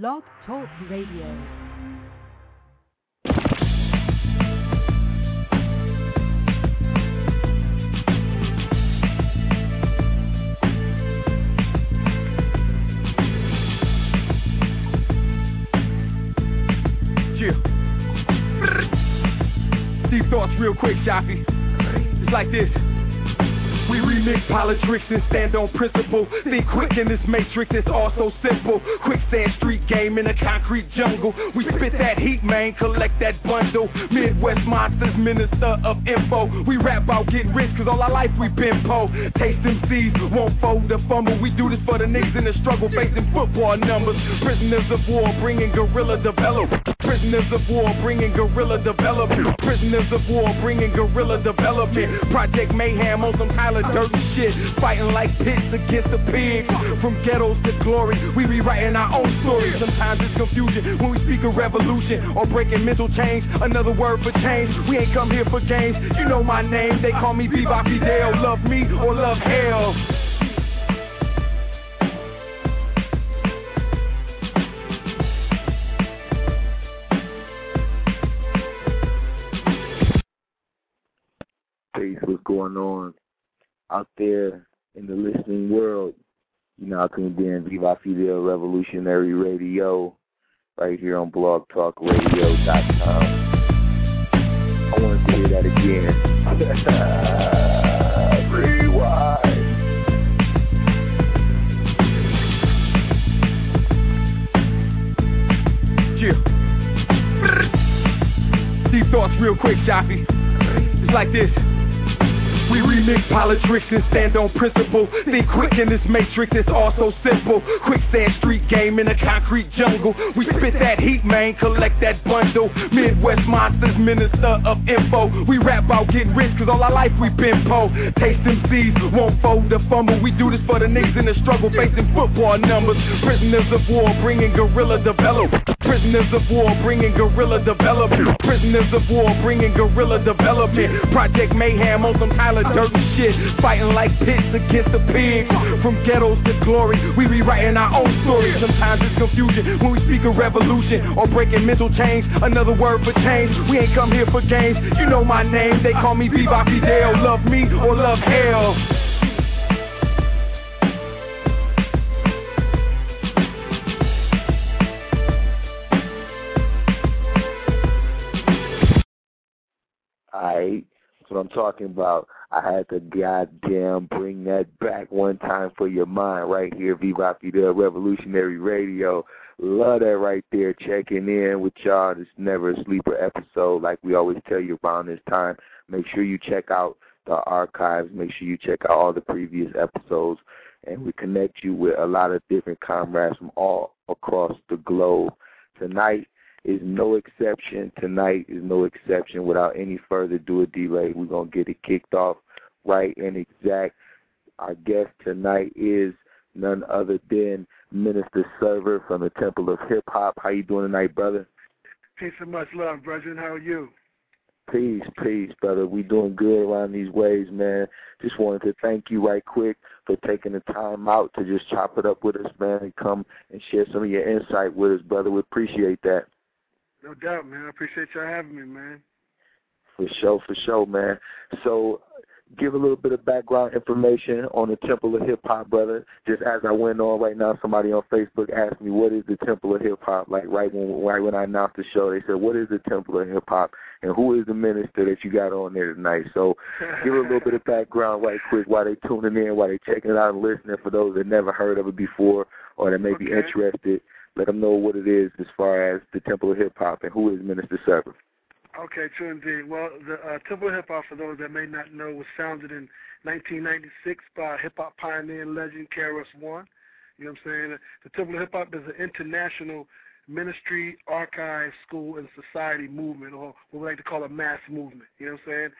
Blog Talk Radio. Real quick, Joffy. It's like this. We remix politics and stand on principle. Think quick in this matrix, it's all so simple. Quicksand street game in a concrete jungle. We spit that heat, man, collect that bundle. Midwest monsters, minister of info. We rap about getting rich, cause all our life we been po. Taste MCs, won't fold the fumble. We do this for the niggas in the struggle, facing football numbers. Prisoners of war, bringing guerrilla development. Prisoners of war, bringing guerrilla development. Prisoners of war, bringing guerrilla development. Project Mayhem on some Dirty shit. Fighting like pits against the pigs. From ghettos to glory, we rewriting our own story. Sometimes it's confusion when we speak of revolution or breaking mental chains. Another word for change. We ain't come here for games. You know my name, they call me Viva Fidel. Love me or love hell. What's going on out there in the listening world? You know, I tuned in Viva Fidel Revolutionary Radio right here on blogtalkradio.com. I wanted to hear that again. Rewind. Yeah. Deep thoughts real quick, Joffy. It's like this. We remix politics and stand on principle. Think quick in this matrix, it's all so simple. Quicksand street game in a concrete jungle. We spit that heat, man, collect that bundle. Midwest monsters, minister of info. We rap about getting rich, cause all our life we been po. Taste seeds won't fold the fumble. We do this for the niggas in the struggle, facing football numbers. Prisoners of war, bringing guerrilla development. Prisoners of war, bringing guerrilla development. Prisoners of war, bringing guerrilla development. Project Mayhem on some Tyler Dirty shit. Fighting like pits against the pigs. From ghettos to glory, we rewriting our own story. Sometimes it's confusion when we speak of revolution or breaking mental chains. Another word for change. We ain't come here for games. You know my name, they call me Viva Fidel. Love me or love hell. I'm talking about. I had to goddamn bring that back one time for your mind right here, Viva Fidel Revolutionary Radio. Love that right there, checking in with y'all. It's never a sleeper episode, like we always tell you around this time. Make sure you check out the archives. Make sure you check out all the previous episodes, and we connect you with a lot of different comrades from all across the globe. Tonight is no exception. Tonight is no exception. Without any further ado or delay, we're gonna get it kicked off right and exact. Our guest tonight is none other than Minister Server from the Temple of Hip Hop. How you doing tonight, brother? Peace and much love, brethren. How are you? Peace, peace, brother. We doing good around these ways, man. Just wanted to thank you right quick for taking the time out to just chop it up with us, man, and come and share some of your insight with us, brother. We appreciate that. No doubt, man. I appreciate y'all having me, man. For sure, for sure, man. So, give a little bit of background information on the Temple of Hip Hop, brother. Just as I went on right now, somebody on Facebook asked me, "What is the Temple of Hip Hop?" Like right when right when I announced the show, they said, "What is the Temple of Hip Hop?" And who is the minister that you got on there tonight? So, give a little bit of background right quick while they tuning in, while they checking it out and listening. For those that never heard of it before or that may be interested, let them know what it is as far as the Temple of Hip Hop and who is Minister Server. Okay, true indeed. Well, the uh, Temple of Hip Hop, for those that may not know, was founded in 1996 by hip hop pioneer and legend KRS One. You know what I'm saying? The Temple of Hip Hop is an international ministry, archive, school, and society movement, or what we like to call a mass movement. You know what I'm saying?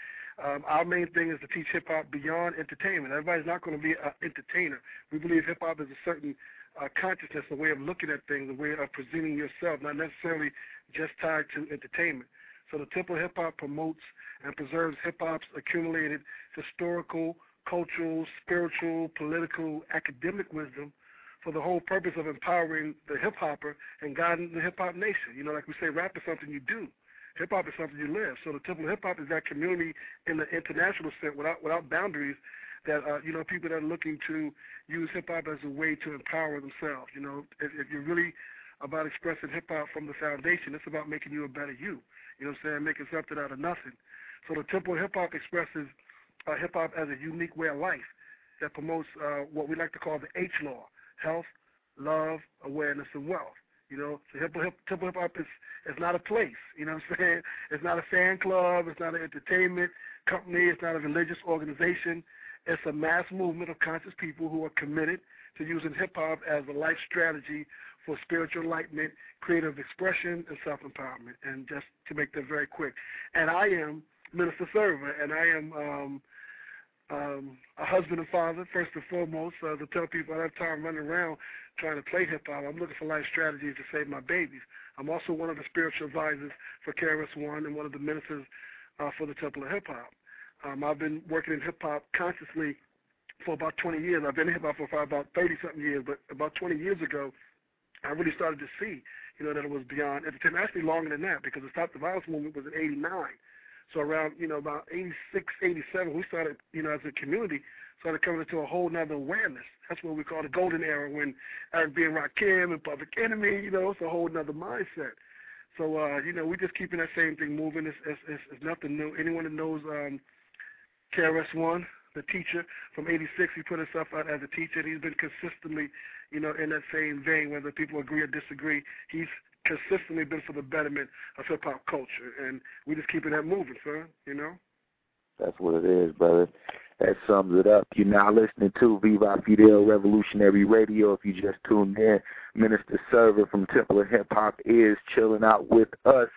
Um, our main thing is to teach hip hop beyond entertainment. Everybody's not going to be an entertainer. We believe hip hop is a certain uh, consciousness, a way of looking at things, a way of presenting yourself, not necessarily just tied to entertainment. So the Temple Hip Hop promotes and preserves hip hop's accumulated historical, cultural, spiritual, political, academic wisdom for the whole purpose of empowering the hip hopper and guiding the hip hop nation. You know, like we say, rap is something you do. Hip hop is something you live. So the Temple of Hip Hop is that community in the international sense, without without boundaries. That uh, you know, people that are looking to use hip hop as a way to empower themselves. You know, if, if you're really about expressing hip hop from the foundation, it's about making you a better you. You know what I'm saying? Making something out of nothing. So the Temple Hip Hop expresses uh, hip hop as a unique way of life that promotes uh, what we like to call the H law: health, love, awareness, and wealth. You know, so hip hip temple hip hop is is not a place. You know what I'm saying? It's not a fan club. It's not an entertainment company. It's not a religious organization. It's a mass movement of conscious people who are committed to using hip hop as a life strategy for spiritual enlightenment, creative expression, and self empowerment. And just to make that very quick, and I am Minister Server, and I am um, um, a husband and father, first and foremost, uh, to tell people I have time running around trying to play hip hop. I'm looking for life strategies to save my babies. I'm also one of the spiritual advisors for KRS One and one of the ministers uh, for the Temple of Hip Hop. Um, I've been working in hip hop consciously for about 20 years. I've been in hip hop for about 30 something years, but about 20 years ago, I really started to see, you know, that it was beyond entertainment. Actually, longer than that, because the Stop the Violence movement was in '89. So around, you know, about 86, 87, we started, you know, as a community, started coming into a whole nother awareness. That's what we call the golden era when Eric B. and Rakim and Public Enemy, you know, it's a whole nother mindset. So, uh, you know, we're just keeping that same thing moving. It's, it's, it's, it's nothing new. Anyone that knows um, KRS-One, the teacher from 86, he put himself out as a teacher. And he's been consistently, you know, in that same vein, whether people agree or disagree. He's consistently been for the betterment of hip hop culture, and we just keeping that moving, sir. You know. That's what it is, brother. That sums it up. You're now listening to Viva Fidel Revolutionary Radio. If you just tuned in, Minister Server from Temple of Hip Hop is chilling out with us,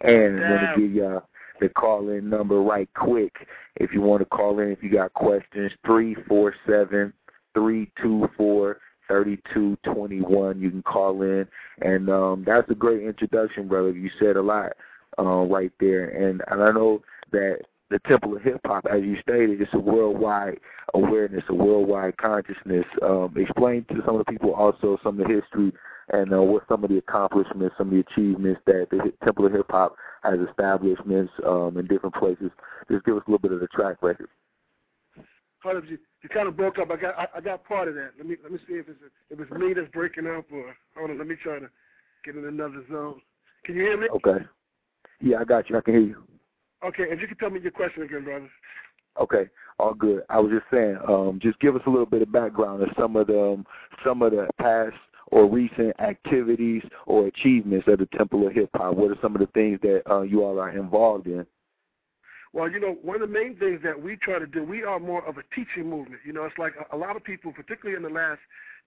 and going to give y'all the call in number right quick. If you want to call in, if you got questions, three four seven three two four thirty two twenty one You can call in. And um, that's a great introduction, brother. You said a lot uh, right there. And, and I know that the Temple of Hip Hop, as you stated, it's a worldwide awareness, a worldwide consciousness. Um, explain to some of the people also some of the history and uh, what some of the accomplishments, some of the achievements that the Temple of Hip Hop has establishments um, in different places. Just give us a little bit of the track record. Hold up, you, you kind of broke up. I got I, I got part of that. Let me let me see if it's if it's me that's breaking up or hold on. Let me try to get in another zone. Can you hear me? Okay. Yeah, I got you. I can hear you. Okay, and you can tell me your question again, brother. Okay, all good. I was just saying, um, just give us a little bit of background of some of the um, some of the past or recent activities or achievements at the Temple of Hip Hop. What are some of the things that uh, you all are involved in? Well, you know, one of the main things that we try to do, we are more of a teaching movement. You know, it's like a, a lot of people, particularly in the last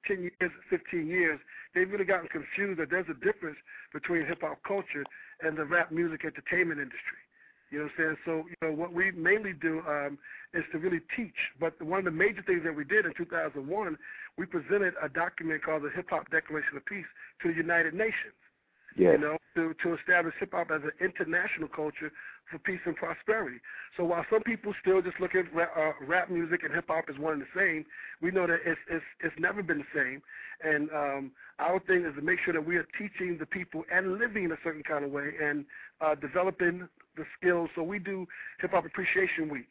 10 years, 15 years, they've really gotten confused that there's a difference between hip hop culture and the rap music entertainment industry. You know what I'm saying? So, you know, what we mainly do um, is to really teach. But one of the major things that we did in 2001, we presented a document called the Hip Hop Declaration of Peace to the United Nations. Yes. You know, to to establish hip hop as an international culture for peace and prosperity. So while some people still just look at rap, uh, rap music and hip hop as one and the same, we know that it's it's it's never been the same. And um, our thing is to make sure that we are teaching the people and living in a certain kind of way and uh, developing the skills. So we do Hip Hop Appreciation Week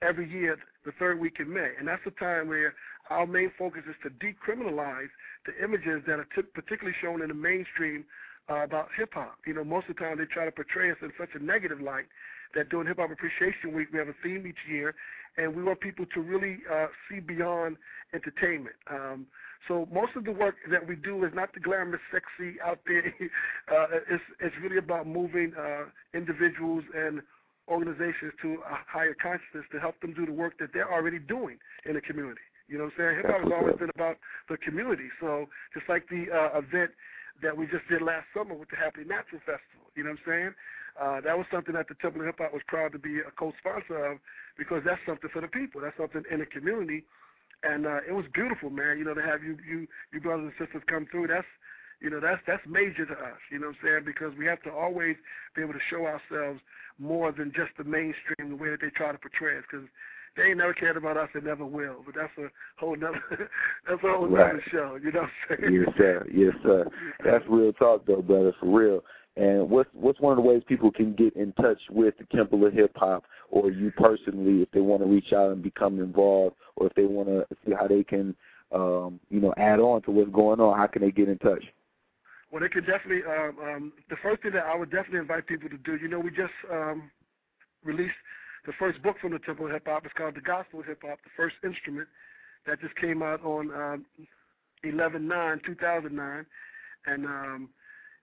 every year, the third week in May, and that's the time where our main focus is to decriminalize the images that are t- particularly shown in the mainstream uh, about hip hop. You know, most of the time they try to portray us in such a negative light that during Hip Hop Appreciation Week we have a theme each year, and we want people to really uh, see beyond entertainment. Um, so most of the work that we do is not the glamorous, sexy out there. uh, it's it's really about moving uh, individuals and organizations to a higher consciousness to help them do the work that they're already doing in the community. You know what I'm saying? Hip hop has always been about the community. So just like the uh, event that we just did last summer with the Happy Natural Festival. You know what I'm saying? Uh, that was something that the Temple of Hip Hop was proud to be a co-sponsor of because that's something for the people. That's something in the community, and uh, it was beautiful, man. You know, to have you you you brothers and sisters come through. That's you know that's that's major to us. You know what I'm saying? Because we have to always be able to show ourselves more than just the mainstream, the way that they try to portray us. Because they ain't never cared about us and never will. But that's a whole nother that's a whole right. nother show. You know what I'm saying? Yes, sir. Yes, sir. That's real talk, though, brother. For real. And what's what's one of the ways people can get in touch with the Temple of Hip Hop, or you personally, if they want to reach out and become involved, or if they want to see how they can, um, you know, add on to what's going on, how can they get in touch? Well, they could definitely. Um, um, the first thing that I would definitely invite people to do, you know, we just um, released the first book from the Temple of Hip Hop. is called The Gospel of Hip Hop, the first instrument that just came out on um, 11 9 2009, and um,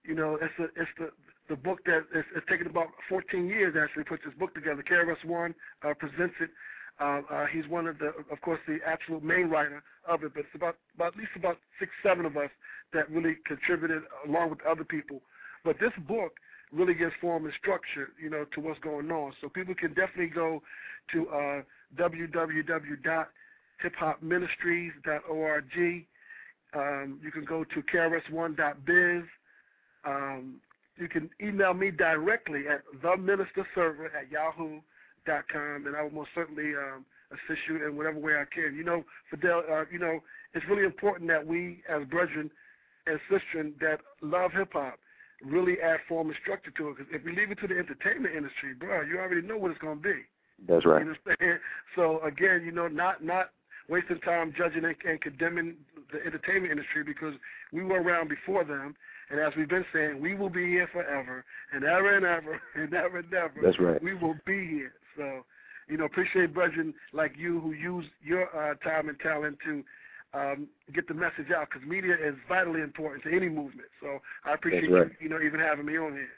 you know, it's a, it's the the book that it's, it's taken about 14 years actually to put this book together. KRS One uh, presents it. Uh, uh, he's one of the, of course, the absolute main writer of it. But it's about, about at least about six, seven of us that really contributed along with other people. But this book really gives form and structure, you know, to what's going on. So people can definitely go to uh, www.hiphopministries.org. Um, you can go to KRS1.biz. Um, you can email me directly at theministerserver at yahoo.com, and I will most certainly um, assist you in whatever way I can. You know, Fidel, uh, you know, it's really important that we, as brethren and sisters that love hip hop, really add form and structure to it. Because if we leave it to the entertainment industry, bro, you already know what it's going to be. That's right. You? So again, you know, not not wasting time judging and, and condemning the entertainment industry because we were around before them, and as we've been saying, we will be here forever and ever and ever and ever and ever. That's right. We will be here. So, you know, appreciate brethren like you who use your uh, time and talent to um, get the message out because media is vitally important to any movement. So I appreciate right. you, you know, even having me on here.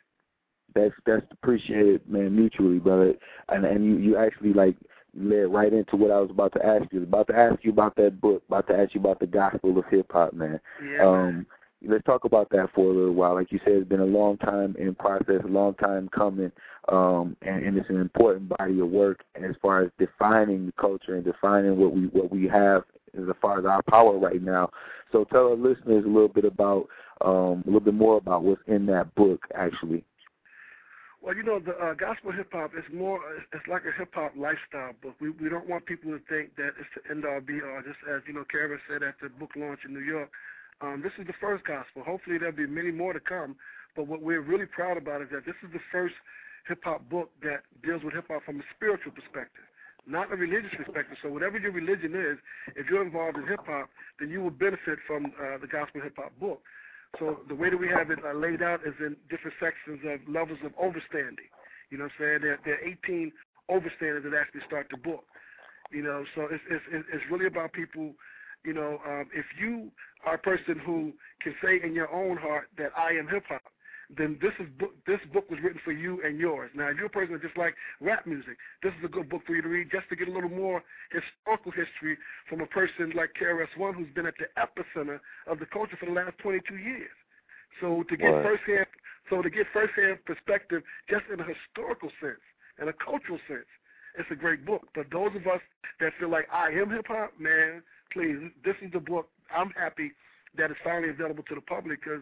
That's that's appreciated, man, mutually, brother. And and you you actually like led right into what I was about to ask you. About to ask you about that book, about to ask you about the gospel of hip hop, man. Yeah, um let's talk about that for a little while. Like you said, it's been a long time in process, a long time coming, um, and, and it's an important body of work as far as defining the culture and defining what we what we have as far as our power right now. So tell our listeners a little bit about um, a little bit more about what's in that book, actually. Well, you know, the uh, gospel hip hop is more. It's like a hip hop lifestyle book. We we don't want people to think that it's the end all be all. Just as you know, Karen said at the book launch in New York, um, this is the first gospel. Hopefully, there'll be many more to come. But what we're really proud about is that this is the first hip hop book that deals with hip hop from a spiritual perspective not a religious perspective. So whatever your religion is, if you're involved in hip hop, then you will benefit from uh, the gospel hip hop book. So the way that we have it uh, laid out is in different sections of levels of overstanding. You know what I'm saying? There, there are 18 overstanders that actually start the book. You know, so it's it's it's really about people. You know, um, if you are a person who can say in your own heart that I am hip hop, then this is book, this book was written for you and yours. Now, if you're a person that just like rap music, this is a good book for you to read just to get a little more historical history from a person like KRS-One who's been at the epicenter of the culture for the last 22 years. So to get right. firsthand, so to get firsthand perspective, just in a historical sense and a cultural sense, it's a great book. But those of us that feel like I am hip hop, man, please, this is the book. I'm happy that it's finally available to the public because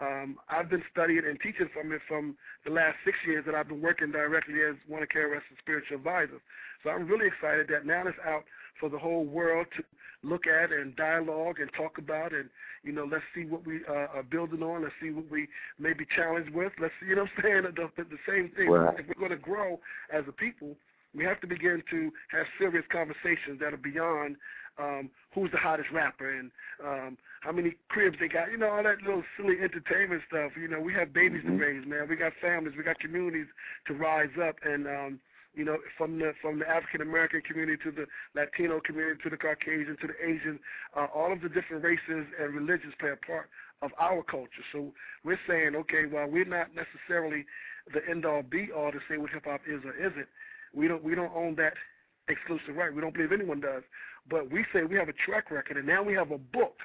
um, I've been studying and teaching from it from the last six years that I've been working directly as one of KRS's spiritual advisors. So I'm really excited that now it's out for the whole world to look at and dialogue and talk about and you know let's see what we uh, are building on. Let's see what we may be challenged with. Let's see you know what i'm saying? The, the, same thing. If we're going to grow as a people we have to begin to have serious conversations that are beyond um, who's the hottest rapper and um, how many cribs they got. You know, all that little silly entertainment stuff. You know, we have babies mm-hmm. to raise, man. We got families, we got communities to rise up, and um, you know, from the from the African American community to the Latino community to the Caucasian to the Asian, uh, all of the different races and religions play a part of our culture. So we're saying, okay, well, we're not necessarily the end all be all to say what hip hop is or isn't. We don't we don't own that exclusive right. We don't believe anyone does. But we say we have a track record, and now we have a book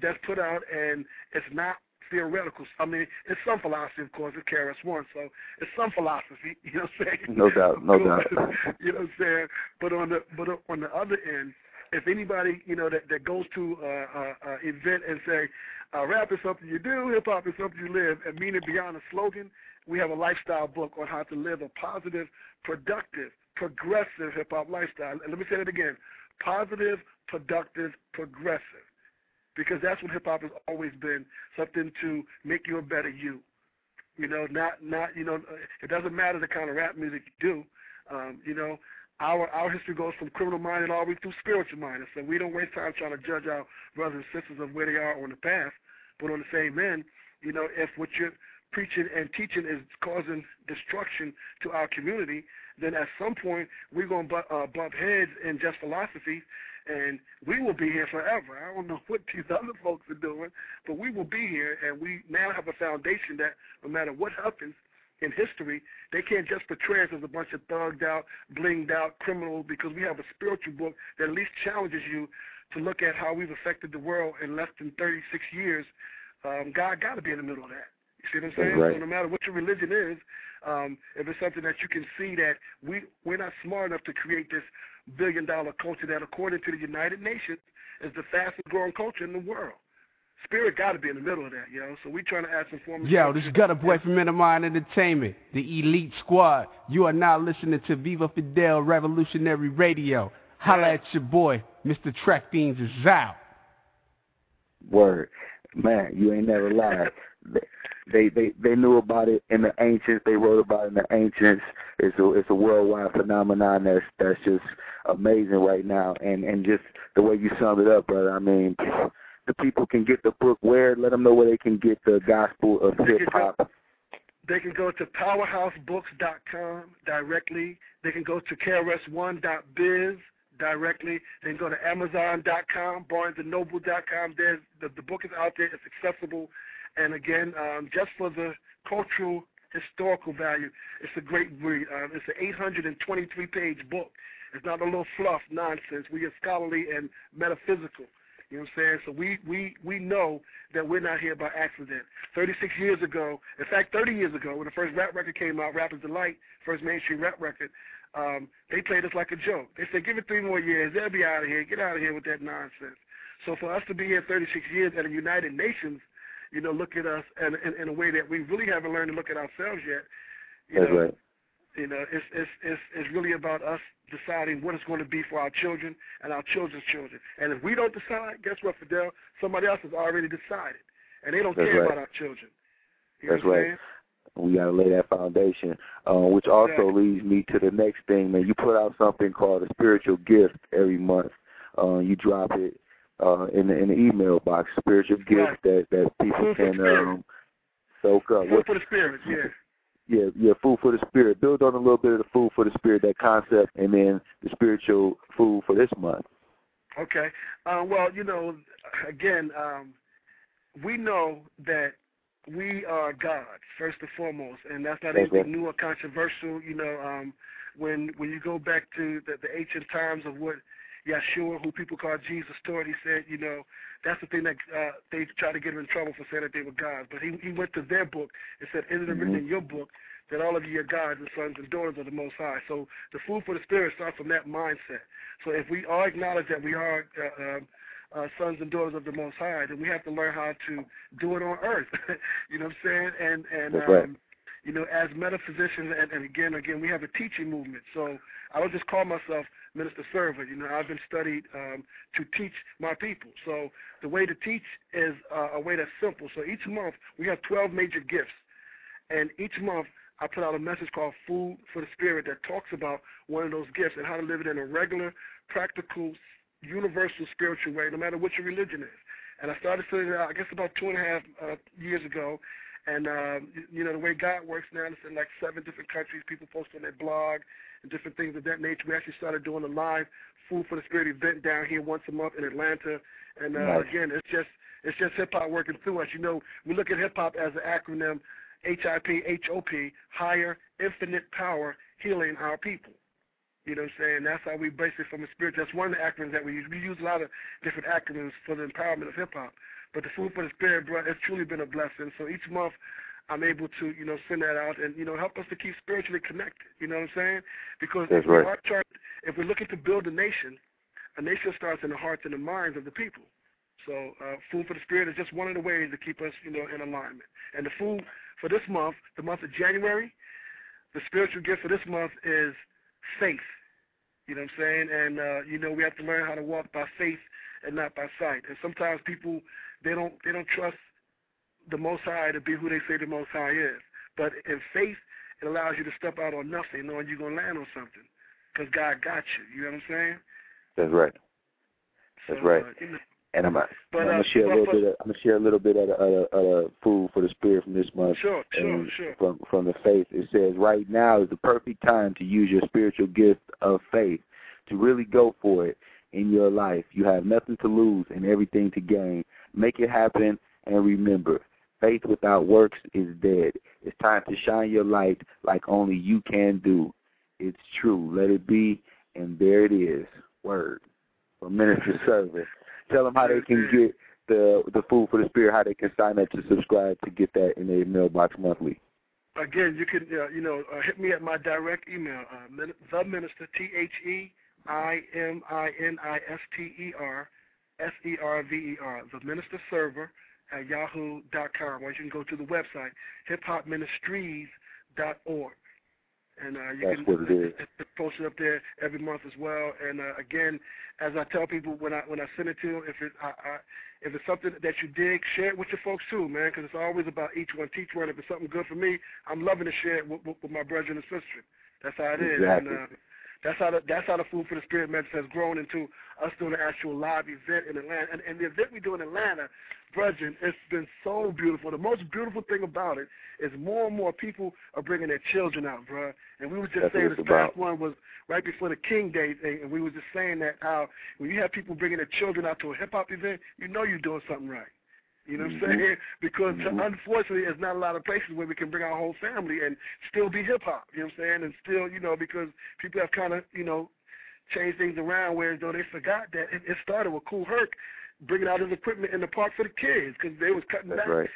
that's put out, and it's not theoretical. I mean, it's some philosophy, of course. It's KRS One, so it's some philosophy. You know what I'm saying? No doubt, no doubt. you know what I'm saying? But on the but on the other end, if anybody you know that that goes to a, a, a event and say, uh, rap is something you do, hip hop is something you live, and mean it beyond a slogan, we have a lifestyle book on how to live a positive, productive, progressive hip hop lifestyle. And let me say that again: positive, productive, progressive, because that's what hip hop has always been something to make you a better you. You know, not not you know, it doesn't matter the kind of rap music you do. Um, you know, our our history goes from criminal minded all the way through spiritual minded. So we don't waste time trying to judge our brothers and sisters of where they are on the path. But on the same end, you know, if what you're preaching and teaching is causing destruction to our community, then at some point we're going to uh, bump heads in just philosophy, and we will be here forever. I don't know what these other folks are doing, but we will be here, and we now have a foundation that no matter what happens in history, they can't just portray us as a bunch of thugged out, blinged out criminals because we have a spiritual book that at least challenges you to look at how we've affected the world in less than 36 years. Um, God got to be in the middle of that. You see what I'm saying? Right. So no matter what your religion is, um, if it's something that you can see that we we're not smart enough to create this billion dollar culture that, according to the United Nations, is the fastest growing culture in the world. Spirit got to be in the middle of that, yo. So we trying to add some form. Yo, this is Gutter Boy from Mind Entertainment, the Elite Squad. You are now listening to Viva Fidel Revolutionary Radio. Holla at your boy, Mr. Trek Beans is out. Word, man, you ain't never lied. They they they knew about it in the ancients. They wrote about it in the ancients. It's a it's a worldwide phenomenon that's that's just amazing right now. And and just the way you summed it up, brother. I mean, the people can get the book where. Let them know where they can get the gospel of hip hop. They can go to powerhousebooks.com directly. They can go to KRS1.biz directly. They can go to Amazon.com, BarnesandNoble.com. There's the, the book is out there. It's accessible and again, um, just for the cultural historical value, it's a great read. Um, it's an 823 page book. It's not a little fluff nonsense. We are scholarly and metaphysical. You know what I'm saying? So we, we, we know that we're not here by accident. 36 years ago, in fact, 30 years ago, when the first rap record came out, Rapper's Delight, first mainstream rap record, um, they played us like a joke. They said, give it three more years. They'll be out of here. Get out of here with that nonsense. So for us to be here 36 years at the United Nations – you know, look at us in, in, in a way that we really haven't learned to look at ourselves yet. You That's know, right. You know, it's it's it's it's really about us deciding what it's going to be for our children and our children's children. And if we don't decide, guess what, Fidel? Somebody else has already decided, and they don't That's care right. about our children. You That's know what I'm right. We got to lay that foundation, uh, which also Exactly. leads me to the next thing, man. You put out something called a spiritual gift every month. Uh, you drop it uh, in the in the email box, spiritual gift Right. that that people can um, soak up. Food What, for the spirit, yeah. yeah, yeah, food for the spirit. Build on a little bit of the food for the spirit, that concept, and then the spiritual food for this month. Okay. Uh, well, you know, again, um, we know that we are God first and foremost, and that's not anything right. new or controversial. You know, um, when when you go back to the, the ancient times of what Yeshua, who people call Jesus, taught, he said, you know, that's the thing that uh, they try to get him in trouble for saying that they were gods. But he he went to their book and said, isn't it written Mhm. in your book that all of you are gods and sons and daughters of the Most High? So the food for the spirit starts from that mindset. So if we all acknowledge that we are uh, um, uh, sons and daughters of the Most High, then we have to learn how to do it on earth. you know what I'm saying? And and That's um, you know, as metaphysicians, and, and again, again, we have a teaching movement. So I don't just call myself minister servant. You know, I've been studied um, to teach my people. So the way to teach is uh, a way that's simple. So each month we have 12 major gifts, and each month I put out a message called Food for the Spirit that talks about one of those gifts and how to live it in a regular, practical, universal spiritual way, no matter what your religion is. And I started it out, I guess, about two and a half uh, years ago. And um, you know the way God works now, it's in like seven different countries. People post on their blog and different things of that nature. We actually started doing a live Food for the Spirit event down here once a month in Atlanta. And uh, Nice. again, it's just it's just hip hop working through us. You know, we look at hip hop as an acronym HIP, HOP, higher, infinite power, healing our people. You know what I'm saying? That's how we base it from the spirit. That's one of the acronyms that we use. We use a lot of different acronyms for the empowerment of hip hop. But the food for the spirit, bro, it's truly been a blessing. So each month I'm able to, you know, send that out and, you know, help us to keep spiritually connected. You know what I'm saying? Because That's if right. are trying, if we're looking to build a nation, a nation starts in the hearts and the minds of the people. So uh, food for the spirit is just one of the ways to keep us, you know, in alignment. And the food for this month, the month of January, the spiritual gift for this month is faith. You know what I'm saying? And uh, you know, we have to learn how to walk by faith and not by sight. And sometimes people they don't they don't trust the Most High to be who they say the Most High is. But in faith, it allows you to step out on nothing, knowing you're gonna land on something, because God got you. You know what I'm saying? That's right. That's so, right. Uh, you know, and I'm, but, I'm uh, gonna share a little bit. Of, I'm gonna share a little bit of of of food for the spirit from this month. Sure, sure, and sure. From from the faith, it says right now is the perfect time to use your spiritual gift of faith to really go for it in your life. You have nothing to lose and everything to gain. Make it happen and remember, faith without works is dead. It's time to shine your light like only you can do. It's true. Let it be, and there it is. Word from Minister Service. Tell them how they can get the the food for the spirit. How they can sign up to subscribe to get that in their mailbox monthly. Again, you can uh, you know uh, hit me at my direct email, uh, the minister T H E I M I N I S T E R S E R V E R the minister server at yahoo.com, or you can go to the website hiphopministries.org. And uh, you That's can what it is. it's posted up there every month as well. And uh, again, as I tell people when I when I send it to them, if it I, I, if it's something that you dig, share it with your folks too, man, because it's always about each one teach one. If it's something good for me, I'm loving to share it with, with, with my brethren and sisters. That's how it is. Exactly. And, uh, that's how the that's how the food for the spirit message has grown into us doing an actual live event in Atlanta. And, and the event we do in Atlanta, brethren, it's been so beautiful. The most beautiful thing about it is more and more people are bringing their children out, bruh. And we were just That's saying this past one was right before the King Day thing, and we were just saying that how when you have people bringing their children out to a hip hop event, you know you're doing something right. You know what Mhm. I'm saying? Because Mhm. unfortunately, there's not a lot of places where we can bring our whole family and still be hip hop. You know what I'm saying? And still, you know, because people have kind of, you know, changed things around where though they forgot that it, it started with Kool Herc bringing out his equipment in the park for the kids because they was cutting That's back right.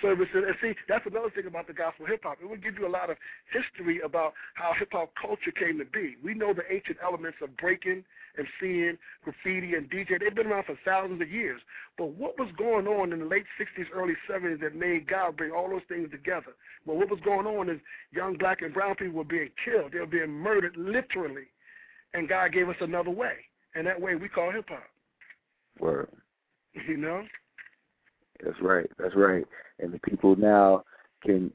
Services. And see, that's another thing about the gospel hip hop. It will give you a lot of history about how hip hop culture came to be. We know the ancient elements of breaking and MCing, graffiti and DJ. They've been around for thousands of years. But what was going on in the late 60s, early 70s that made God bring all those things together? Well, what was going on is young black and brown people were being killed. They were being murdered literally. And God gave us another way. And that way we call hip hop. Word. You know? That's right. That's right. And the people now can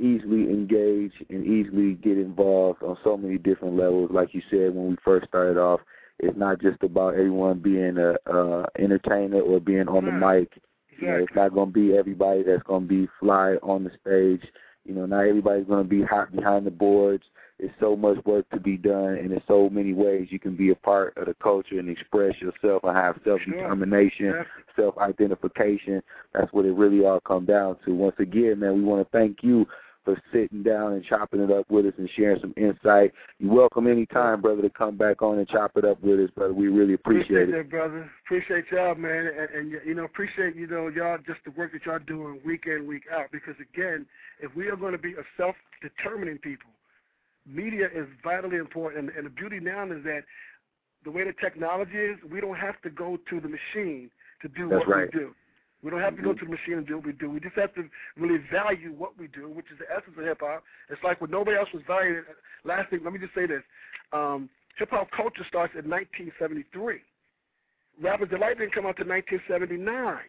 easily engage and easily get involved on so many different levels. Like you said when we first started off, it's not just about everyone being a uh, entertainer or being on the mic. You know, it's not going to be everybody that's going to be fly on the stage. You know, not everybody's going to be hot behind the boards. There's so much work to be done, and there's so many ways you can be a part of the culture and express yourself and have self-determination, Yeah. self-identification. That's what it really all comes down to. Once again, man, we want to thank you for sitting down and chopping it up with us and sharing some insight. You're welcome anytime, brother, to come back on and chop it up with us, brother. We really appreciate it. that, brother. Appreciate y'all, man, and, and you know, appreciate you know y'all just the work that y'all doing week in, week out. Because again, if we are going to be a self-determining people, media is vitally important. And, the beauty now is that the way the technology is, we don't have to go to the machine to do That's what right. we do. We don't have to go Mhm. to the machine and do what we do. We just have to really value what we do, which is the essence of hip hop. It's like when nobody else was valuing. Last thing, let me just say this: um, hip hop culture starts in 1973. Rapper's Delight didn't come out to 1979.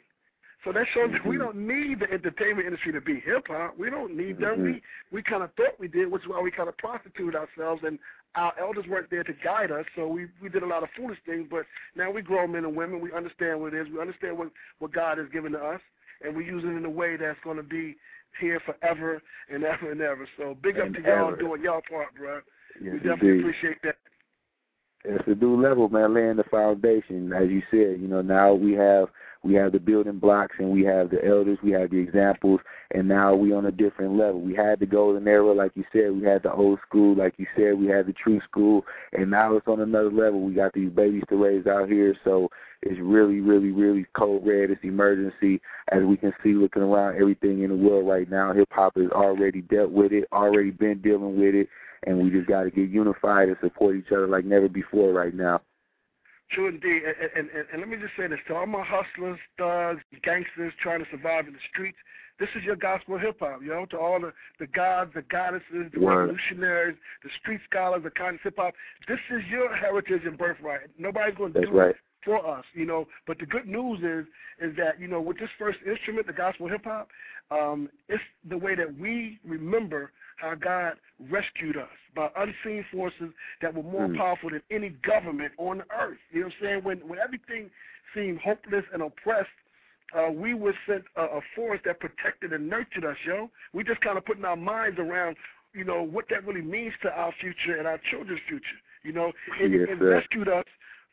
So that shows that we Mhm. don't need the entertainment industry to be hip hop. We don't need them. Mhm. We we kind of thought we did, which is why we kind of prostituted ourselves, and our elders weren't there to guide us. So we we did a lot of foolish things. But now we grown men and women. We understand what it is. We understand what what God has given to us, and we use it in a way that's going to be here forever and ever and ever. So big up And to y'all doing y'all part, bro. Yes, we definitely indeed. appreciate that. It's a new level, man, laying the foundation. As you said, you know, now we have we have the building blocks and we have the elders, we have the examples, and now we on a different level. We had the golden era, like you said, we had the old school, like you said, we had the true school, and now it's on another level. We got these babies to raise out here, so it's really, really, really cold red. It's emergency. As we can see looking around everything in the world right now, hip hop has already dealt with it, already been dealing with it, and we just got to get unified and support each other like never before right now. True indeed. And, and, and, and let me just say this to all my hustlers, thugs, gangsters trying to survive in the streets. This is your gospel hip hop, yo. To all the, the gods, the goddesses, the Word. revolutionaries, the street scholars, the conscious hip hop. This is your heritage and birthright. Nobody's going to That's do right. it for us, you know. But the good news is is that you know with this first instrument, the gospel hip hop, um, it's the way that we remember how God rescued us by unseen forces that were more Mm. powerful than any government on the earth. You know what I'm saying? When when everything seemed hopeless and oppressed, uh, we were sent a, a force that protected and nurtured us, yo. We just kind of putting our minds around, you know, what that really means to our future and our children's future. You know, it, Yes, it rescued us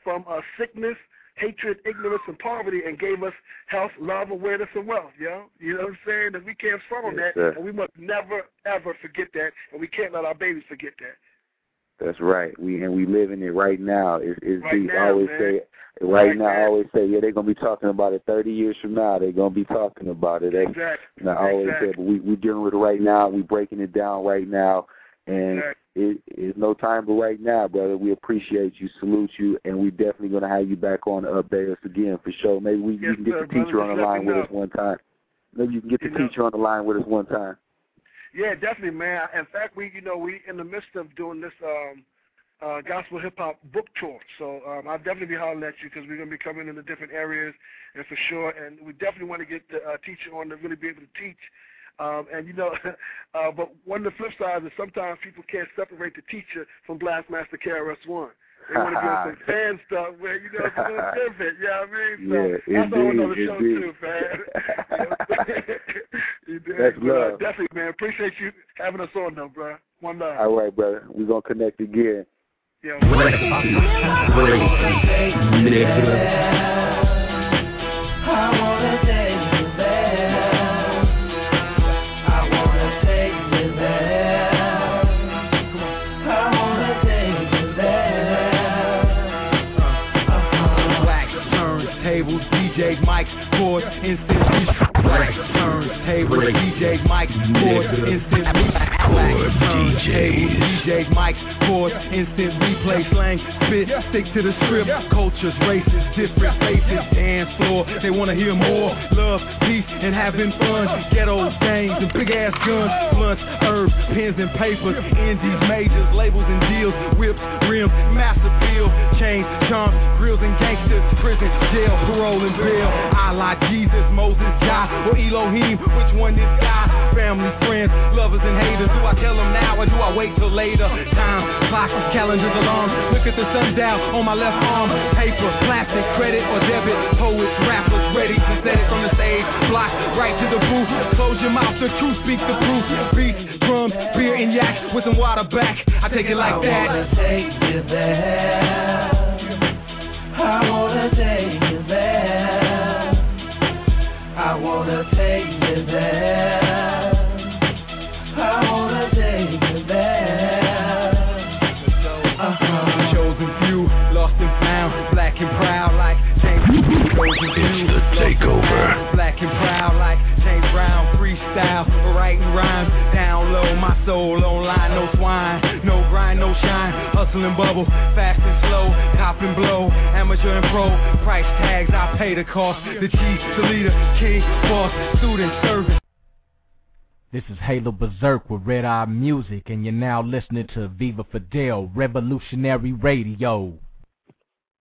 from uh, sickness, hatred, ignorance, and poverty, and gave us health, love, awareness, and wealth. Yo, you know what I'm saying? That we can't on Yes, that, sir. and we must never ever forget that, and we can't let our babies forget that. That's right. We and we live in it right now. It's, it's Right deep. I now, always man. say right, Right now. I always say yeah, they're gonna be talking about it thirty years from now. They're gonna be talking about it. Exactly. and I always exactly. say, but we we dealing with it right now. We breaking it down right now, and Exactly. It is no time but right now, brother. We appreciate you, salute you, and we definitely gonna have you back on to update us again for sure. Maybe we you Yes, can get sir, the brother. teacher on the line with us one time. Maybe you can get the You know- teacher on the line with us one time. Yeah, definitely, man. In fact, we, you know, we in the midst of doing this um, uh, gospel hip hop book tour. So um, I'll definitely be hollering at you because we're gonna be coming into different areas, and for sure. And we definitely want to get the uh, teacher on to really be able to teach. Um, and you know, uh, but one of the flip sides is sometimes people can't separate the teacher from Blastmaster KRS One. They want to get some fan stuff where you know it's a little different. You know what I mean? So Yeah, that's all another indeed, show indeed. too, man. you did. That's But, uh, love. definitely, man. Appreciate you having us on, though, bro. One love. All right, brother. We're gonna connect again. Yeah. DJ mics, chords, instant Wax turntables, DJ mics, chords, instant Wax turntables, DJ mics, chords, instant replay, slang, spit, stick to the script. Cultures, races, different faces, dance floor. They wanna hear more. Love, peace, and having fun. Ghetto gangs and big ass guns, blunts, herbs, pens and papers, indies, majors, labels and deals, whips, rims, massive bill, chains, charms, grills and gangsters, prison, jail, parole and bail. I like Jesus, Moses, Jah, or Elohim, which one is God? Family, friends, lovers and haters. Do I tell them now or do I wait till later? Time, clock, calendars, alarms. Look at the sundial on my left arm. Paper, plastic, credit or debit. Poets, rappers, ready to set it from the stage. Block, right to the booth. Close your mouth, the truth speaks the proof. Beats, drums, beer and yak with some water back. I take it like that. take you there. I wanna take you there. I wanna take you there. I wanna James. Chosen few, lost and found, black and proud like James Brown. Freestyle, writing rhymes, down low, my soul online, no swine, no grind, no shine, hustle and bubble, fast and slow, cop and blow, amateur and pro, price tags, I pay the cost, the chief, the leader, king, boss, student, servant. This is Halo Berserk with Red Eye Music, and you're now listening to Viva Fidel Revolutionary Radio.